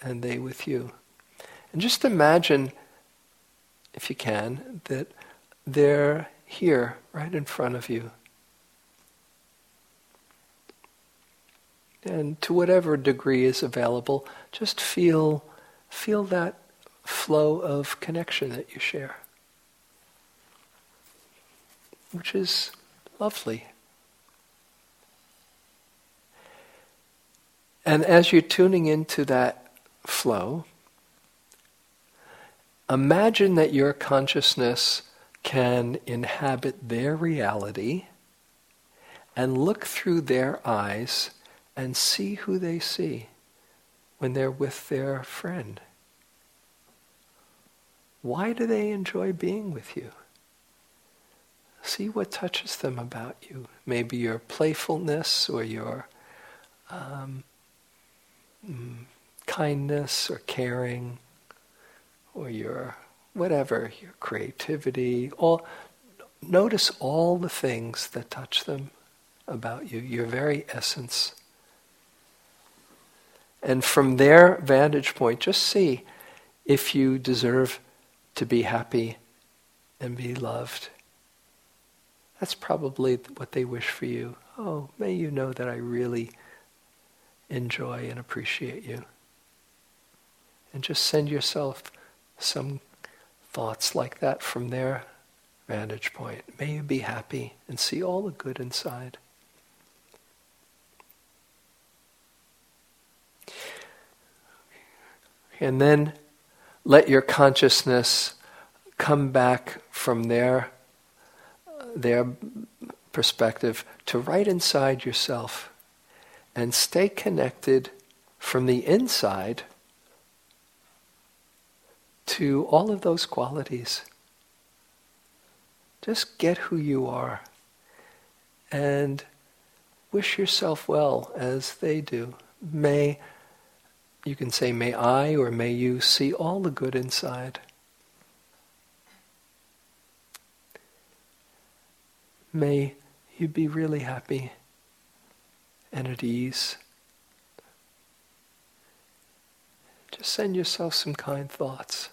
and they with you. And just imagine, if you can, that they're here, right in front of you. And to whatever degree is available, just feel, feel that flow of connection that you share, which is lovely. And as you're tuning into that flow, imagine that your consciousness can inhabit their reality and look through their eyes and see who they see when they're with their friend. Why do they enjoy being with you? See what touches them about you. Maybe your playfulness or your um, mm, kindness or caring or your whatever, your creativity. All, notice all the things that touch them about you, your very essence. And from their vantage point, just see if you deserve to be happy and be loved. That's probably what they wish for you. Oh, may you know that I really enjoy and appreciate you. And just send yourself some thoughts like that from their vantage point. May you be happy and see all the good inside. And then let your consciousness come back from their, their perspective to right inside yourself and stay connected from the inside to all of those qualities. Just get who you are and wish yourself well as they do. May you can say, May I or may you see all the good inside. May you be really happy and at ease. Just send yourself some kind thoughts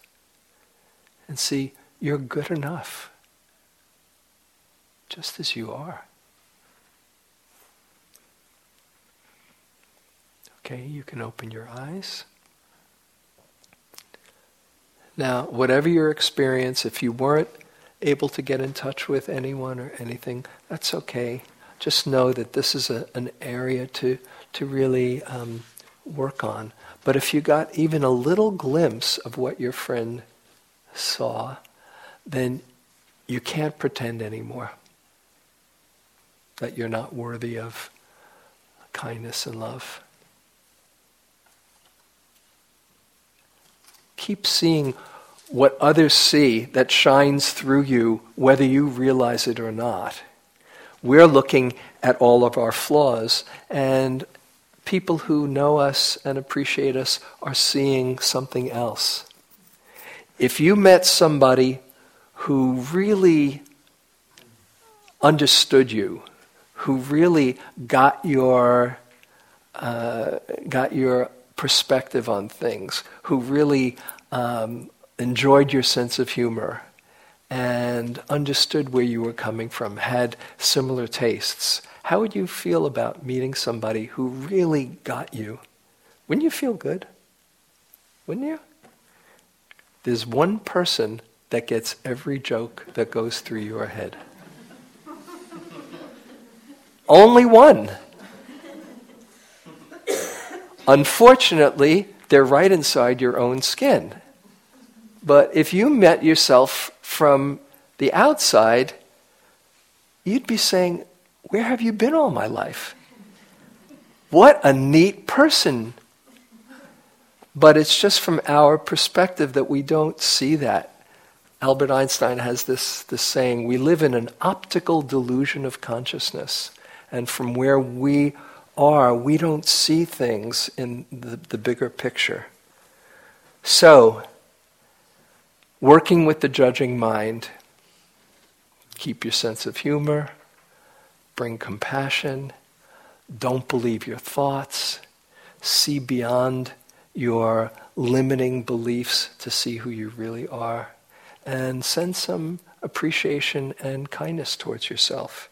and see you're good enough just as you are. Okay, you can open your eyes. Now, whatever your experience, if you weren't able to get in touch with anyone or anything, that's okay. Just know that this is a, an area to, to really um, work on. But if you got even a little glimpse of what your friend saw, then you can't pretend anymore that you're not worthy of kindness and love. Keep seeing what others see that shines through you, whether you realize it or not. We're looking at all of our flaws, and people who know us and appreciate us are seeing something else. If you met somebody who really understood you, who really got your uh, got your perspective on things, who really um, enjoyed your sense of humor and understood where you were coming from, had similar tastes, how would you feel about meeting somebody who really got you? Wouldn't you feel good? Wouldn't you? There's one person that gets every joke that goes through your head. Only one. Unfortunately, they're right inside your own skin. But if you met yourself from the outside, you'd be saying, Where have you been all my life? What a neat person. But it's just from our perspective that we don't see that. Albert Einstein has this, this saying we live in an optical delusion of consciousness. And from where we are, we don't see things in the, the bigger picture. So, working with the judging mind, keep your sense of humor, bring compassion, don't believe your thoughts, see beyond your limiting beliefs to see who you really are, and send some appreciation and kindness towards yourself.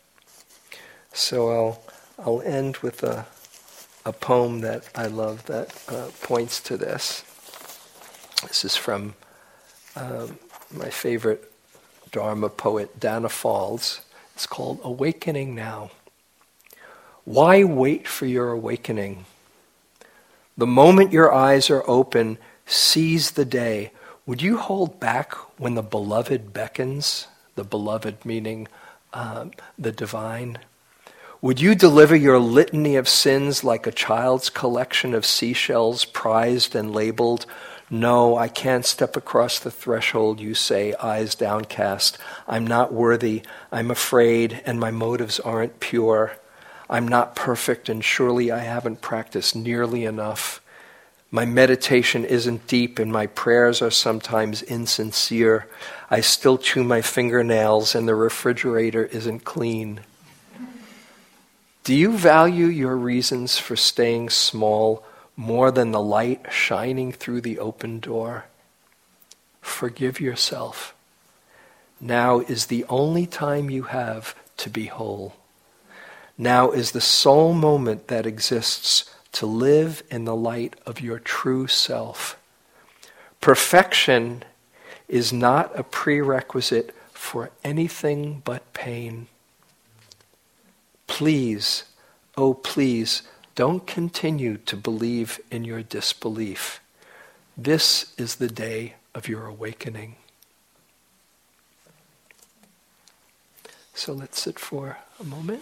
So I'll, I'll end with a, a poem that I love that uh, points to this. This is from um, my favorite Dharma poet, Danna Faulds. It's called Awakening Now. Why wait for your awakening? The moment your eyes are open, seize the day. Would you hold back when the beloved beckons, the beloved meaning um, the divine? Would you deliver your litany of sins like a child's collection of seashells prized and labeled? No, I can't step across the threshold, you say, eyes downcast. I'm not worthy. I'm afraid, and my motives aren't pure. I'm not perfect, and surely I haven't practiced nearly enough. My meditation isn't deep, and my prayers are sometimes insincere. I still chew my fingernails, and the refrigerator isn't clean. Do you value your reasons for staying small more than the light shining through the open door? Forgive yourself. Now is the only time you have to be whole. Now is the sole moment that exists to live in the light of your true self. Perfection is not a prerequisite for anything but pain. Please, oh please, don't continue to believe in your disbelief. This is the day of your awakening. So let's sit for a moment.